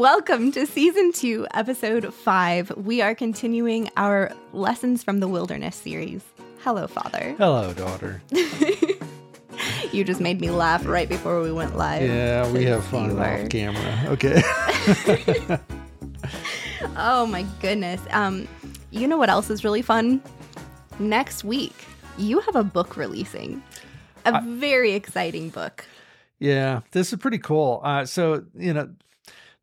Welcome to season two, episode five. We are continuing our Lessons from the Wilderness series. Hello, Father. Hello, daughter. you just made me laugh right before we went live. Yeah, we have fun off camera. Okay. oh my goodness. Um, you know what else is really fun? Next week, you have a book releasing. A I, very exciting book. Yeah, this is pretty cool. Uh, so you know,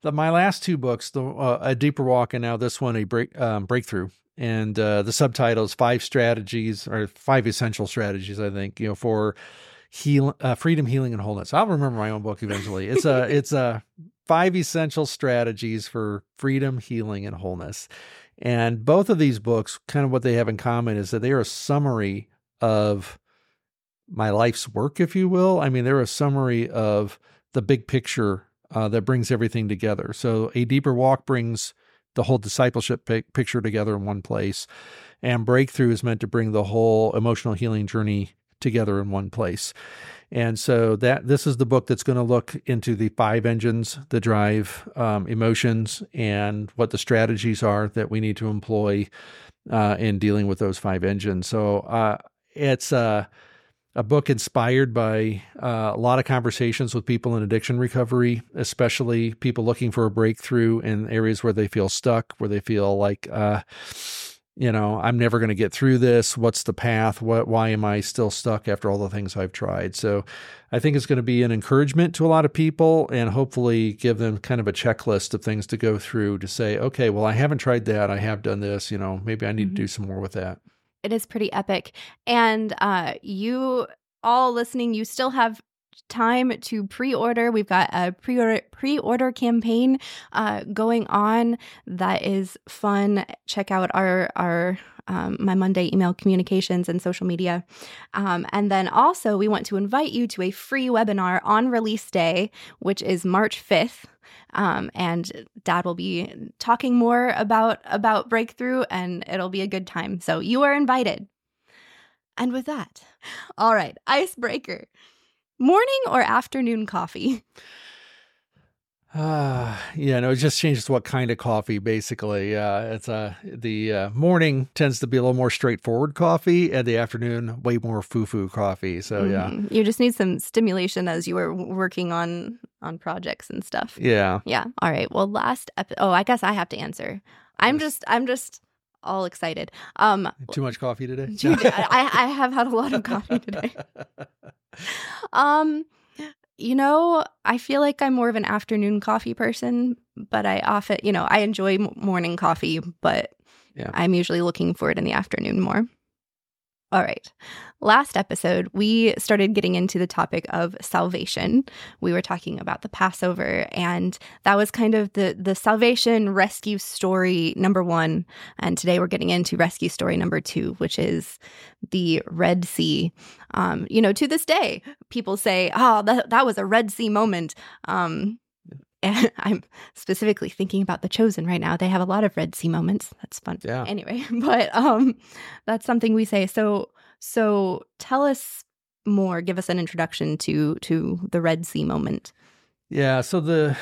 the, my last two books, the uh, a deeper walk, and now this one, a break um, breakthrough, and uh, the subtitles five strategies or five essential strategies. I think you know for heal, uh, freedom, healing, and wholeness. I'll remember my own book eventually. It's a it's a five essential strategies for freedom, healing, and wholeness. And both of these books, kind of what they have in common is that they are a summary of my life's work, if you will. I mean, they're a summary of the big picture uh, that brings everything together. So a deeper walk brings the whole discipleship picture together in one place, and breakthrough is meant to bring the whole emotional healing journey together in one place. And so that this is the book that's going to look into the five engines that drive um, emotions and what the strategies are that we need to employ uh, in dealing with those five engines. So uh, it's uh, a book inspired by uh, a lot of conversations with people in addiction recovery, especially people looking for a breakthrough in areas where they feel stuck, where they feel like, uh, you know, I'm never going to get through this. What's the path? What? Why am I still stuck after all the things I've tried? So, I think it's going to be an encouragement to a lot of people, and hopefully give them kind of a checklist of things to go through to say, okay, well, I haven't tried that. I have done this. You know, maybe I need mm-hmm. to do some more with that it is pretty epic. And uh, you all listening, you still have time to pre-order. We've got a pre-order pre-order campaign uh, going on that is fun. Check out our our um, my Monday email communications and social media. Um, and then also, we want to invite you to a free webinar on release day, which is March 5th. Um, and dad will be talking more about about breakthrough and it'll be a good time so you are invited and with that all right icebreaker morning or afternoon coffee uh, yeah, no, it just changes what kind of coffee. Basically, uh, it's uh, the uh, morning tends to be a little more straightforward coffee, and the afternoon way more foo-foo coffee. So mm, yeah, you just need some stimulation as you were working on on projects and stuff. Yeah, yeah. All right. Well, last oh, I guess I have to answer. I'm just I'm just all excited. Um, too much coffee today. I I have had a lot of coffee today. um you know, I feel like I'm more of an afternoon coffee person, but I often, you know, I enjoy morning coffee, but yeah. I'm usually looking for it in the afternoon more. All right. Last episode, we started getting into the topic of salvation. We were talking about the Passover, and that was kind of the the salvation rescue story number one. And today we're getting into rescue story number two, which is the Red Sea. Um, you know, to this day, people say, "Oh, that that was a Red Sea moment." Um, I'm specifically thinking about the chosen right now. They have a lot of Red Sea moments. That's fun. Yeah. Anyway, but um that's something we say. So so tell us more, give us an introduction to to the Red Sea moment. Yeah, so the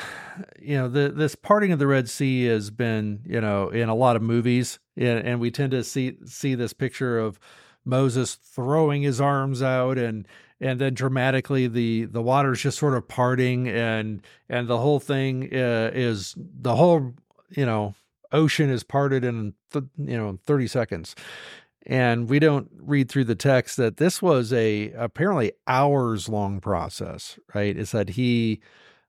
you know, the this parting of the Red Sea has been, you know, in a lot of movies and, and we tend to see see this picture of Moses throwing his arms out and and then dramatically the the water's just sort of parting and and the whole thing uh, is the whole you know ocean is parted in th- you know 30 seconds. And we don't read through the text that this was a apparently hours long process right? It's that he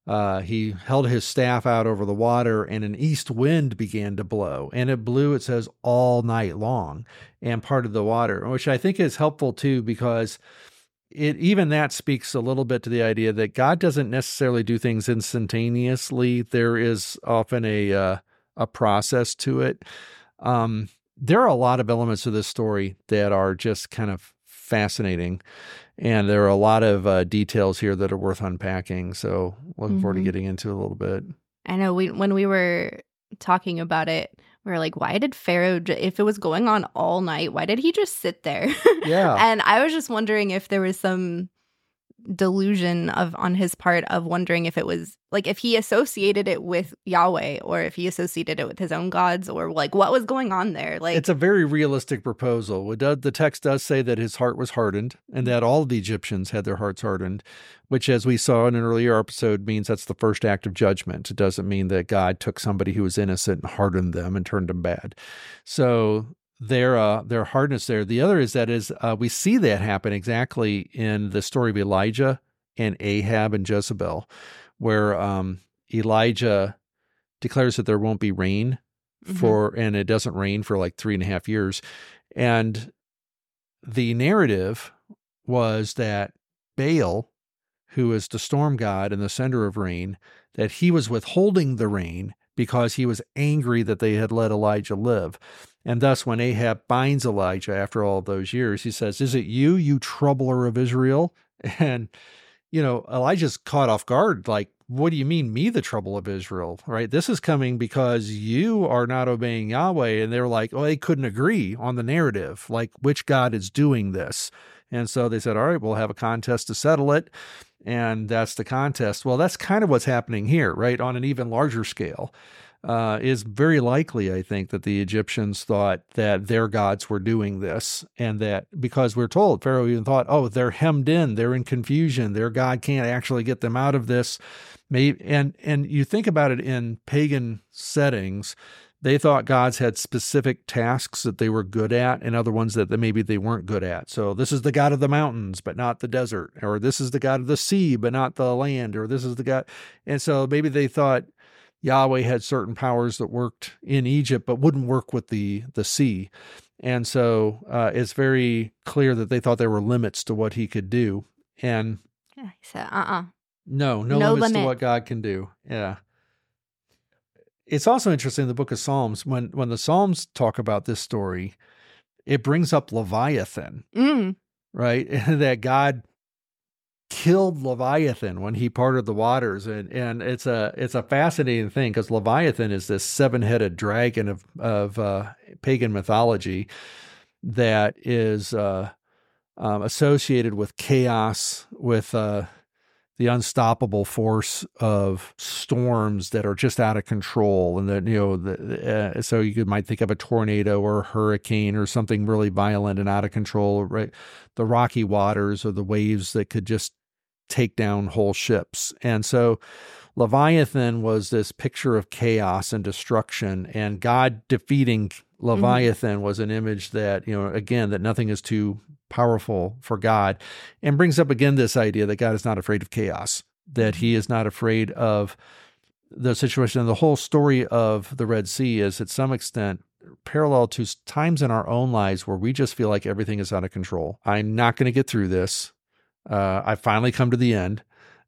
uh, he held his staff out over the water and an east wind began to blow and it blew it says all night long and parted the water which i think is helpful too because it even that speaks a little bit to the idea that God doesn't necessarily do things instantaneously. There is often a uh, a process to it. Um, there are a lot of elements of this story that are just kind of fascinating, and there are a lot of uh, details here that are worth unpacking. So, looking mm-hmm. forward to mm-hmm. getting into a little bit. I know we when we were talking about it we are like, why did Pharaoh, if it was going on all night, why did he just sit there? Yeah. and I was just wondering if there was some delusion of on his part of wondering if it was like if he associated it with Yahweh or if he associated it with his own gods or like what was going on there. Like it's a very realistic proposal. Does, the text does say that his heart was hardened and that all the Egyptians had their hearts hardened, which, as we saw in an earlier episode, means that's the first act of judgment. It doesn't mean that God took somebody who was innocent and hardened them and turned them bad. So their uh, their hardness there. The other is that is uh, we see that happen exactly in the story of Elijah and Ahab and Jezebel where um, Elijah declares that there won't be rain mm-hmm. for, and it doesn't rain for like three and a half years. And the narrative was that Baal, who is the storm god and the sender of rain, that he was withholding the rain because he was angry that they had let Elijah live. And thus, when Ahab binds Elijah after all those years, he says, Is it you, you troubler of Israel? And you know, Elijah's caught off guard. Like, what do you mean, me, the trouble of Israel? Right? This is coming because you are not obeying Yahweh. And they're like, oh, they couldn't agree on the narrative, like which God is doing this. And so they said, all right, we'll have a contest to settle it. And that's the contest. Well, that's kind of what's happening here, right? On an even larger scale uh, is very likely, I think, that the Egyptians thought that their gods were doing this, and that because we're told, Pharaoh even thought, oh, they're hemmed in, they're in confusion, their God can't actually get them out of this. Maybe, and and you think about it in pagan settings, they thought gods had specific tasks that they were good at and other ones that maybe they weren't good at. So this is the god of the mountains, but not the desert, or this is the god of the sea, but not the land, or this is the god. And so maybe they thought Yahweh had certain powers that worked in Egypt but wouldn't work with the the sea. And so uh, it's very clear that they thought there were limits to what he could do. And yeah, he said, uh uh No, no, no limits limit. to what God can do. Yeah. It's also interesting in the book of Psalms when when the Psalms talk about this story, it brings up Leviathan. Mm. Right? that God killed Leviathan when he parted the waters, and and it's a it's a fascinating thing because Leviathan is this seven headed dragon of of uh, pagan mythology that is uh, um, associated with chaos, with uh, the unstoppable force of storms that are just out of control, and that you know, the, uh, so you might think of a tornado or a hurricane or something really violent and out of control, right? The rocky waters or the waves that could just take down whole ships. And so Leviathan was this picture of chaos and destruction, and God defeating Leviathan mm-hmm. was an image that, you know, again, that nothing is too powerful for God, and brings up again this idea that God is not afraid of chaos, that he is not afraid of the situation. And the whole story of the Red Sea is, at some extent, parallel to times in our own lives where we just feel like everything is out of control. I'm not going to get through this. Uh, I finally come to the end.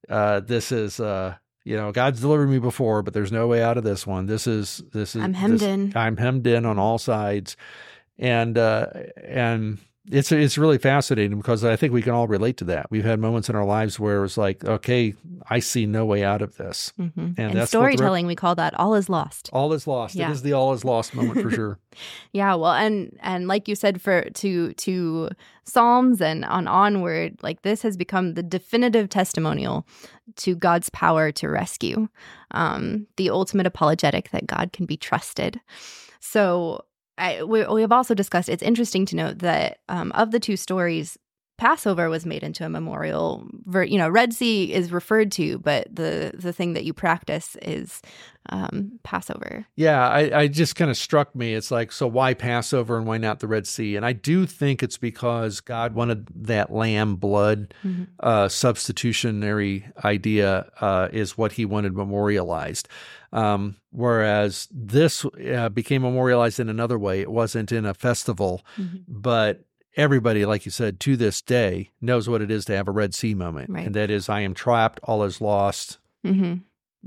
Uh, this is, uh, you know, God's delivered me before, but there's no way out of this one. This is, this is, I'm hemmed this, in. I'm hemmed in on all sides. And, uh, and it's it's really fascinating because I think we can all relate to that. We've had moments in our lives where it's like, okay, I see no way out of this. Mm-hmm. And, and storytelling, we call that all is lost. All is lost. Yeah. It is the all is lost moment for sure. yeah, well, and and like you said, for to to Psalms and on onward, like this has become the definitive testimonial to God's power to rescue, um, the ultimate apologetic that God can be trusted. So I, we, have also discussed it's interesting to note that um, of the two stories, Passover was made into a memorial. Ver, you know, Red Sea is referred to, but the the thing that you practice is um, Passover. Yeah, I, I just kind of struck me. It's like, so why Passover and why not the Red Sea? And I do think it's because God wanted that lamb blood mm-hmm. uh, substitutionary idea uh, is what He wanted memorialized. Um, whereas this uh, became memorialized in another way. It wasn't in a festival, mm-hmm. but everybody, like you said, to this day knows what it is to have a Red Sea moment, right. and that is, I am trapped, all is lost. Mm-hmm.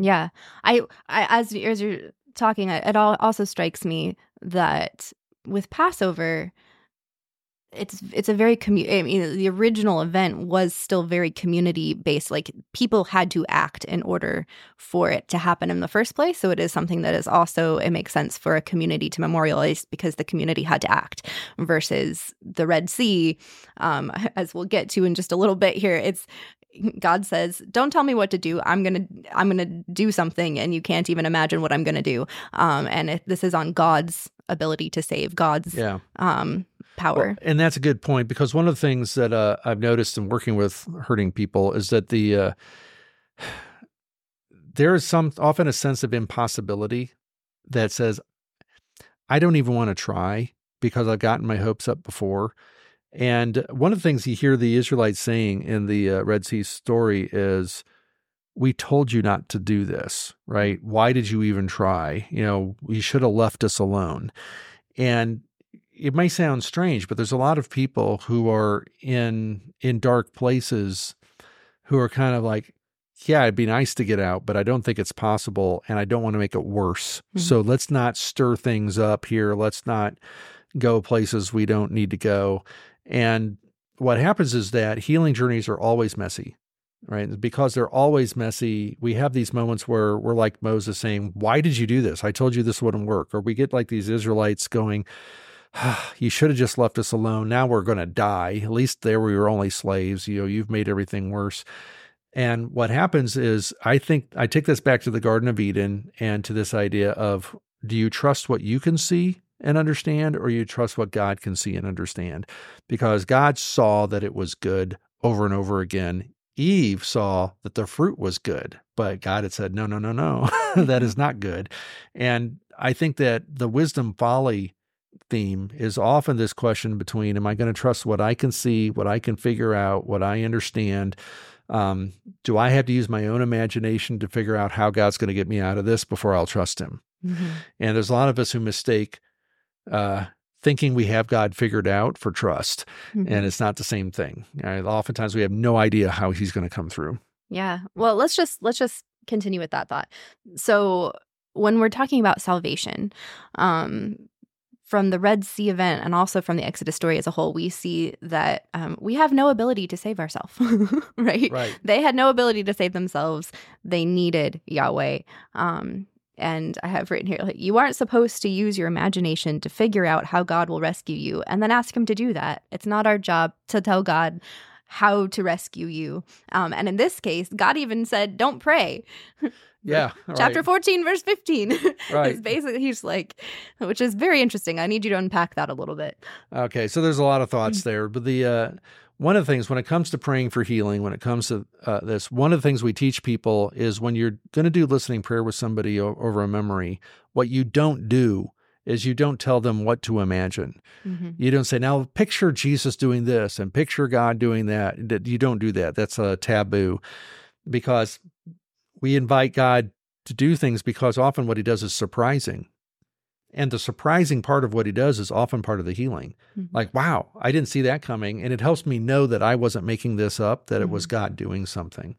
Yeah, I, I as as you're talking, it all also strikes me that with Passover, it's it's a very community. I mean, the original event was still very community based like people had to act in order for it to happen in the first place so it is something that is also it makes sense for a community to memorialize because the community had to act versus the red sea um, as we'll get to in just a little bit here it's God says, "Don't tell me what to do. I'm gonna I'm gonna do something, and you can't even imagine what I'm gonna do." Um, and it, this is on God's ability to save, God's yeah. um, power. Well, and that's a good point because one of the things that uh, I've noticed in working with hurting people is that the uh, there is some often a sense of impossibility that says, "I don't even want to try because I've gotten my hopes up before." And one of the things you hear the Israelites saying in the uh, Red Sea story is, we told you not to do this, right? Why did you even try? You know, you should have left us alone. And it may sound strange, but there's a lot of people who are in in dark places who are kind of like, yeah, it'd be nice to get out, but I don't think it's possible and I don't want to make it worse. Mm-hmm. So let's not stir things up here. Let's not go places we don't need to go. And what happens is that healing journeys are always messy right? Because they're always messy. We have these moments where we're like Moses saying, Why did you do this? I told you this wouldn't work. Or we get like these Israelites going, You should have just left us alone. Now we're going to die. At least there we were only slaves. You know, you've made everything worse. And what happens is, I think I take this back to the Garden of Eden and to this idea of do you trust what you can see and understand, or you trust what God can see and understand? Because God saw that it was good over and over again. Eve saw that the fruit was good, but God had said, no, no, no, no, that is not good. And I think that the wisdom folly theme is often this question between am I going to trust what I can see, what I can figure out, what I understand? Um, do I have to use my own imagination to figure out how God's going to get me out of this before I'll trust Him? Mm-hmm. And there's a lot of us who mistake uh, thinking we have God figured out for trust. Mm-hmm. And it's not the same thing. Right? Oftentimes we have no idea how he's going to come through. Yeah. Well, let's just let's just continue with that thought. So when we're talking about salvation, um, from the Red Sea event and also from the Exodus story as a whole, we see that um, we have no ability to save ourselves, right? Right. They had no ability to save themselves. They needed Yahweh. Um, and I have written here like you aren't supposed to use your imagination to figure out how God will rescue you and then ask him to do that. It's not our job to tell God how to rescue you. Um, and in this case, God even said, "Don't pray." Yeah. Chapter right. 14, verse 15. Right. it's basically, he's like, which is very interesting. I need you to unpack that a little bit. Okay. So there's a lot of thoughts there. But the, uh, one of the things when it comes to praying for healing, when it comes to uh, this, one of the things we teach people is when you're going to do listening prayer with somebody o- over a memory, what you don't do is you don't tell them what to imagine. Mm-hmm. You don't say, now picture Jesus doing this and picture God doing that. You don't do that. That's a taboo because we invite God to do things because often what he does is surprising. And the surprising part of what he does is often part of the healing. Mm-hmm. Like, wow, I didn't see that coming. And it helps me know that I wasn't making this up, that mm-hmm. it was mm-hmm. God doing something.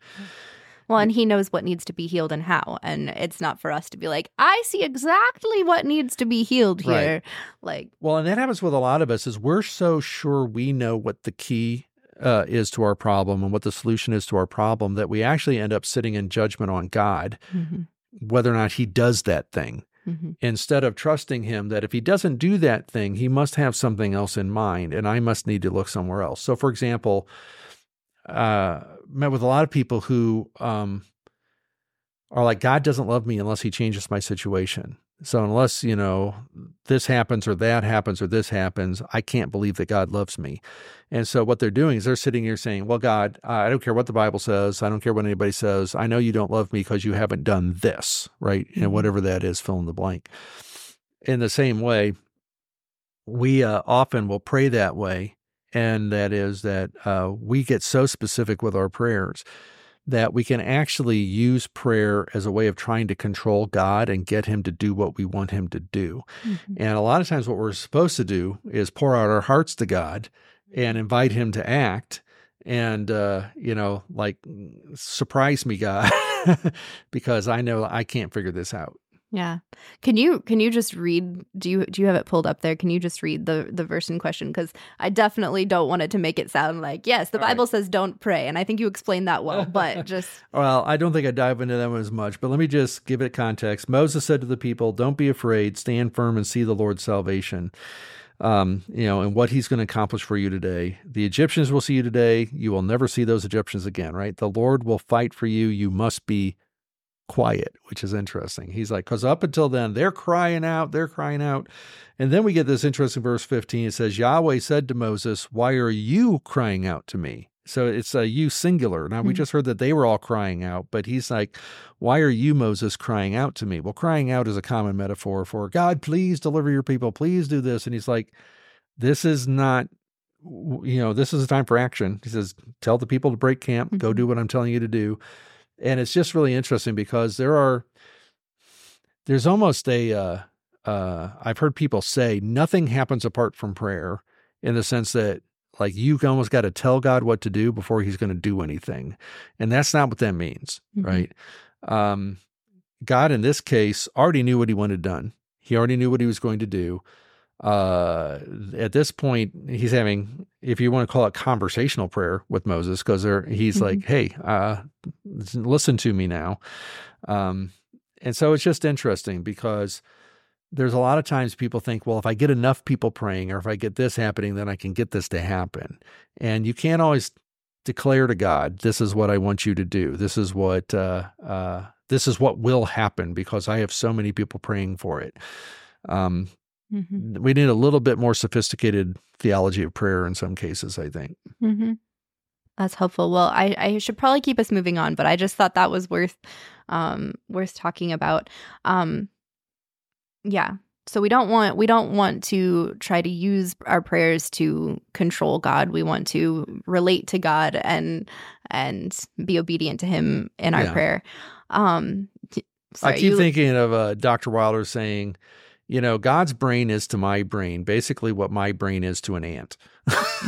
Well, and he knows what needs to be healed and how. And it's not for us to be like, I see exactly what needs to be healed here. Right. Like, well, and that happens with a lot of us is we're so sure we know what the key uh, is to our problem and what the solution is to our problem that we actually end up sitting in judgment on God, mm-hmm. whether or not he does that thing mm-hmm. instead of trusting him that if he doesn't do that thing, he must have something else in mind and I must need to look somewhere else. So, for example, uh, met with a lot of people who um, are like, God doesn't love me unless he changes my situation. So unless, you know, this happens or that happens or this happens, I can't believe that God loves me. And so what they're doing is they're sitting here saying, well, God, I don't care what the Bible says. I don't care what anybody says. I know you don't love me because you haven't done this, right? Mm-hmm. And whatever that is, fill in the blank. In the same way, we uh, often will pray that way. And that is that uh, we get so specific with our prayers that we can actually use prayer as a way of trying to control God and get Him to do what we want Him to do. Mm-hmm. And a lot of times, what we're supposed to do is pour out our hearts to God and invite Him to act. And, uh, you know, like, surprise me, God, because I know I can't figure this out. Yeah. Can you can you just read do you do you have it pulled up there? Can you just read the the verse in question cuz I definitely don't want it to make it sound like yes, the All Bible right. says don't pray and I think you explained that well, but just Well, I don't think I dive into that one as much, but let me just give it context. Moses said to the people, "Don't be afraid, stand firm and see the Lord's salvation." um, you know, and what he's going to accomplish for you today. The Egyptians will see you today. You will never see those Egyptians again, right? The Lord will fight for you. You must be quiet, which is interesting. He's like, because up until then, they're crying out, they're crying out. And then we get this interesting verse 15. It says, Yahweh said to Moses, Why are you crying out to me? So it's a you singular. Now, mm-hmm. we hmm. just heard that they were all crying out, but he's like, Why are you, Moses, crying out to me? Well, crying out is a common metaphor for God, please deliver your people, please do this. And he's like, This is not, you know, this is a time for action. He says, Tell the people to break camp, mm-hmm. go do what I'm telling you to do. And it's just really interesting because there are, there's almost a, uh, uh, I've heard people say nothing happens apart from prayer in the sense that like you almost got to tell God what to do before he's going to do anything. And that's not what that means, mm-hmm. right? Um, God in this case already knew what he wanted done. He already knew what he was going to do. Uh, at this point, he's having, if you want to call it conversational prayer with Moses, because he's mm-hmm. like, "Hey, uh, listen to me now." Um, and so it's just interesting because there's a lot of times people think, well, if I get enough people praying or if I get this happening, then I can get this to happen. And you can't always declare to God, this is what I want you to do. This is what uh, uh, this is what will happen because I have so many people praying for it. Um, mm-hmm. We need a little bit more sophisticated theology of prayer in some cases, I think. Mm-hmm. That's helpful. Well, I, I should probably keep us moving on, but I just thought that was worth um, worth talking about. Um, yeah. So we don't want we don't want to try to use our prayers to control God. We want to relate to God and and be obedient to him in our yeah. prayer. Um sorry, I keep you, thinking of uh, Dr. Wilder saying, you know, God's brain is to my brain basically what my brain is to an ant.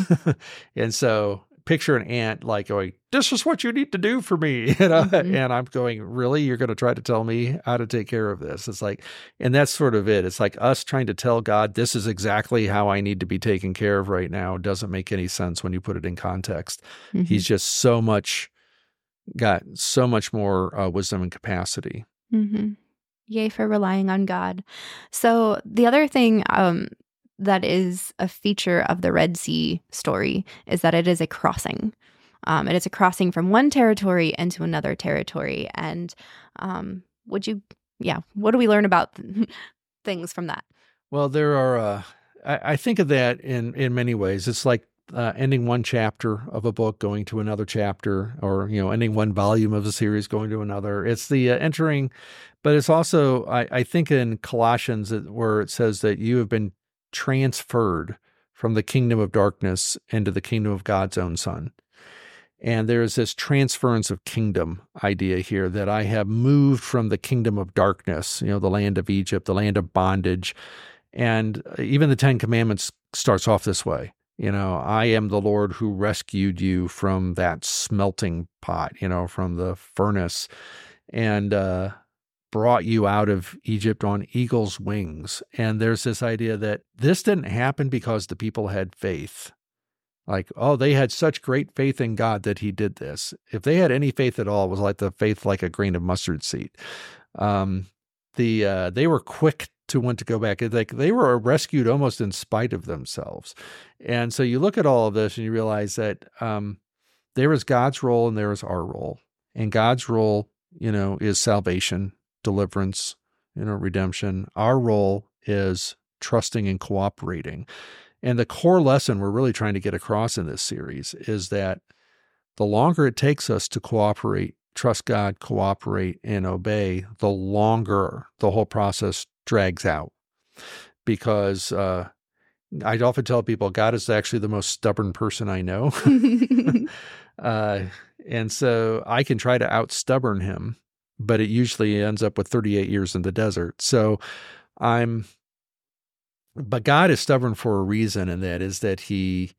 and so picture an ant like going, "This is what you need to do for me," you know, mm-hmm. and I'm going, "Really? You're going to try to tell me how to take care of this?" It's like, and that's sort of it. It's like us trying to tell God, "This is exactly how I need to be taken care of right now." Doesn't make any sense when you put it in context. Mm-hmm. He's just so much got so much more uh, wisdom and capacity. Mm-hmm. Yay for relying on God. So the other thing um, that is a feature of the Red Sea story is that it is a crossing. Um, it is a crossing from one territory into another territory. And um, would you, yeah, what do we learn about things from that? Well, there are, uh, I, I, think of that in, in many ways. It's like uh, ending one chapter of a book, going to another chapter, or, you know, ending one volume of a series, going to another. It's the uh, entering, but it's also, I, I think in Colossians, where it says that you have been transferred from the kingdom of darkness into the kingdom of God's own Son. And there's this transference of kingdom idea here that I have moved from the kingdom of darkness, you know, the land of Egypt, the land of bondage. And even the Ten Commandments starts off this way. You know, I am the Lord who rescued you from that smelting pot, you know, from the furnace. And uh, brought you out of Egypt on eagle's wings. And there's this idea that this didn't happen because the people had faith. Like, oh, they had such great faith in God that he did this. If they had any faith at all, it was like the faith like a grain of mustard seed. Um, the uh, they were quick to want to go back. Like they were rescued almost in spite of themselves. And so you look at all of this and you realize that um, there is God's role and there is our role. And God's role, you know, is salvation deliverance, you know, redemption. Our role is trusting and cooperating. And the core lesson we're really trying to get across in this series is that the longer it takes us to cooperate, trust God, cooperate, and obey, the longer the whole process drags out. Because uh, I often tell people God is actually the most stubborn person I know. uh, and so I can try to out stubborn him but it usually ends up with 38 years in the desert. So I'm but God is stubborn for a reason and that is that he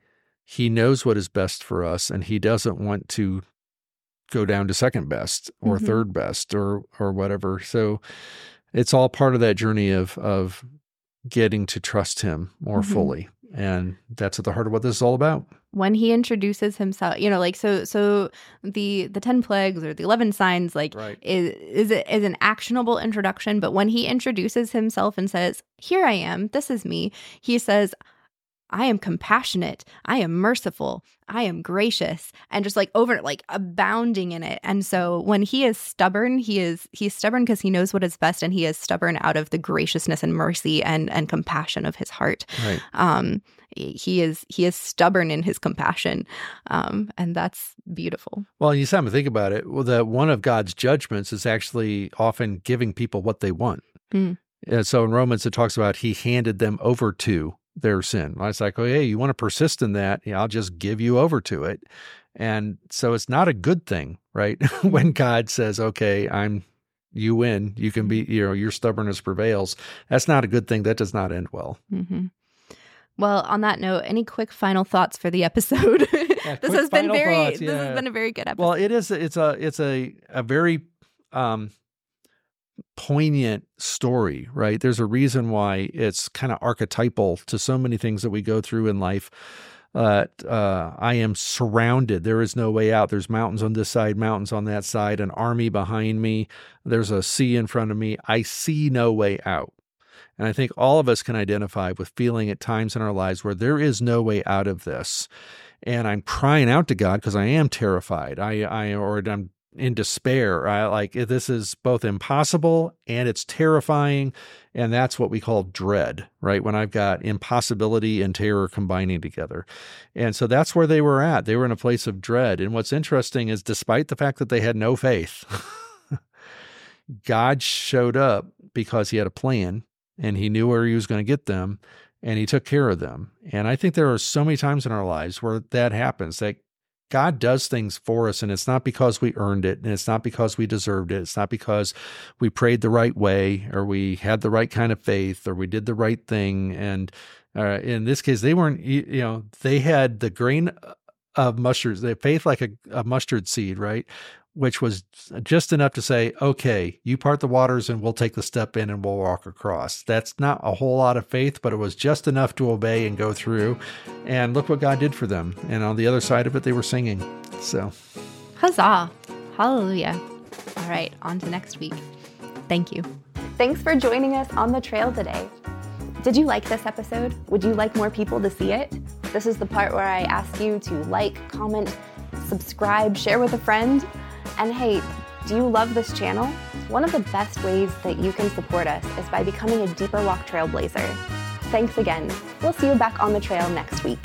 he knows what is best for us and he doesn't want to go down to second best or mm-hmm. third best or or whatever. So it's all part of that journey of of getting to trust him more mm-hmm. fully. And that's at the heart of what this is all about when he introduces himself you know like so so the the 10 plagues or the 11 signs like right. is is it, is an actionable introduction but when he introduces himself and says here i am this is me he says I am compassionate. I am merciful. I am gracious and just like over like abounding in it. And so when he is stubborn, he is he's stubborn because he knows what is best and he is stubborn out of the graciousness and mercy and and compassion of his heart. Right. Um he is he is stubborn in his compassion. Um and that's beautiful. Well, you stop to think about it. Well, the one of God's judgments is actually often giving people what they want. Mm. so in Romans it talks about he handed them over to their sin. I was like, oh, hey, you want to persist in that? Yeah, I'll just give you over to it. And so it's not a good thing, right? when God says, okay, I'm, you win, you can be, you know, your stubbornness prevails. That's not a good thing. That does not end well. Mm-hmm. Well, on that note, any quick final thoughts for the episode? Yeah, this has been very, thoughts, yeah. this has been a very good episode. Well, it is, it's a, it's a, a very, um, poignant story, right? There's a reason why it's kind of archetypal to so many things that we go through in life. Uh, uh, I am surrounded. There is no way out. There's mountains on this side, mountains on that side, an army behind me. There's a sea in front of me. I see no way out. And I think all of us can identify with feeling at times in our lives where there is no way out of this. And I'm crying out to God because I am terrified. I, I, or I'm in despair. I, like eh, this is both impossible and it's terrifying. And that's what we call dread, right? When I've got impossibility and terror combining together. And so that's where they were at. They were in a place of dread. And what's interesting is despite the fact that they had no faith, God showed up because he had a plan and he knew where he was going to get them and he took care of them. And I think there are so many times in our lives where that happens that God does things for us, and it's not because we earned it, and it's not because we deserved it. It's not because we prayed the right way, or we had the right kind of faith, or we did the right thing. And uh, in this case, they weren't. You know, they had the grain of mustard, they faith like a, a mustard seed, right? Which was just enough to say, okay, you part the waters and we'll take the step in and we'll walk across. That's not a whole lot of faith, but it was just enough to obey and go through. And look what God did for them. And on the other side of it, they were singing. So, huzzah! Hallelujah. All right, on to next week. Thank you. Thanks for joining us on the trail today. Did you like this episode? Would you like more people to see it? This is the part where I ask you to like, comment, subscribe, share with a friend. And hey, do you love this channel? One of the best ways that you can support us is by becoming a Deeper Walk Trailblazer. Thanks again. We'll see you back on the trail next week.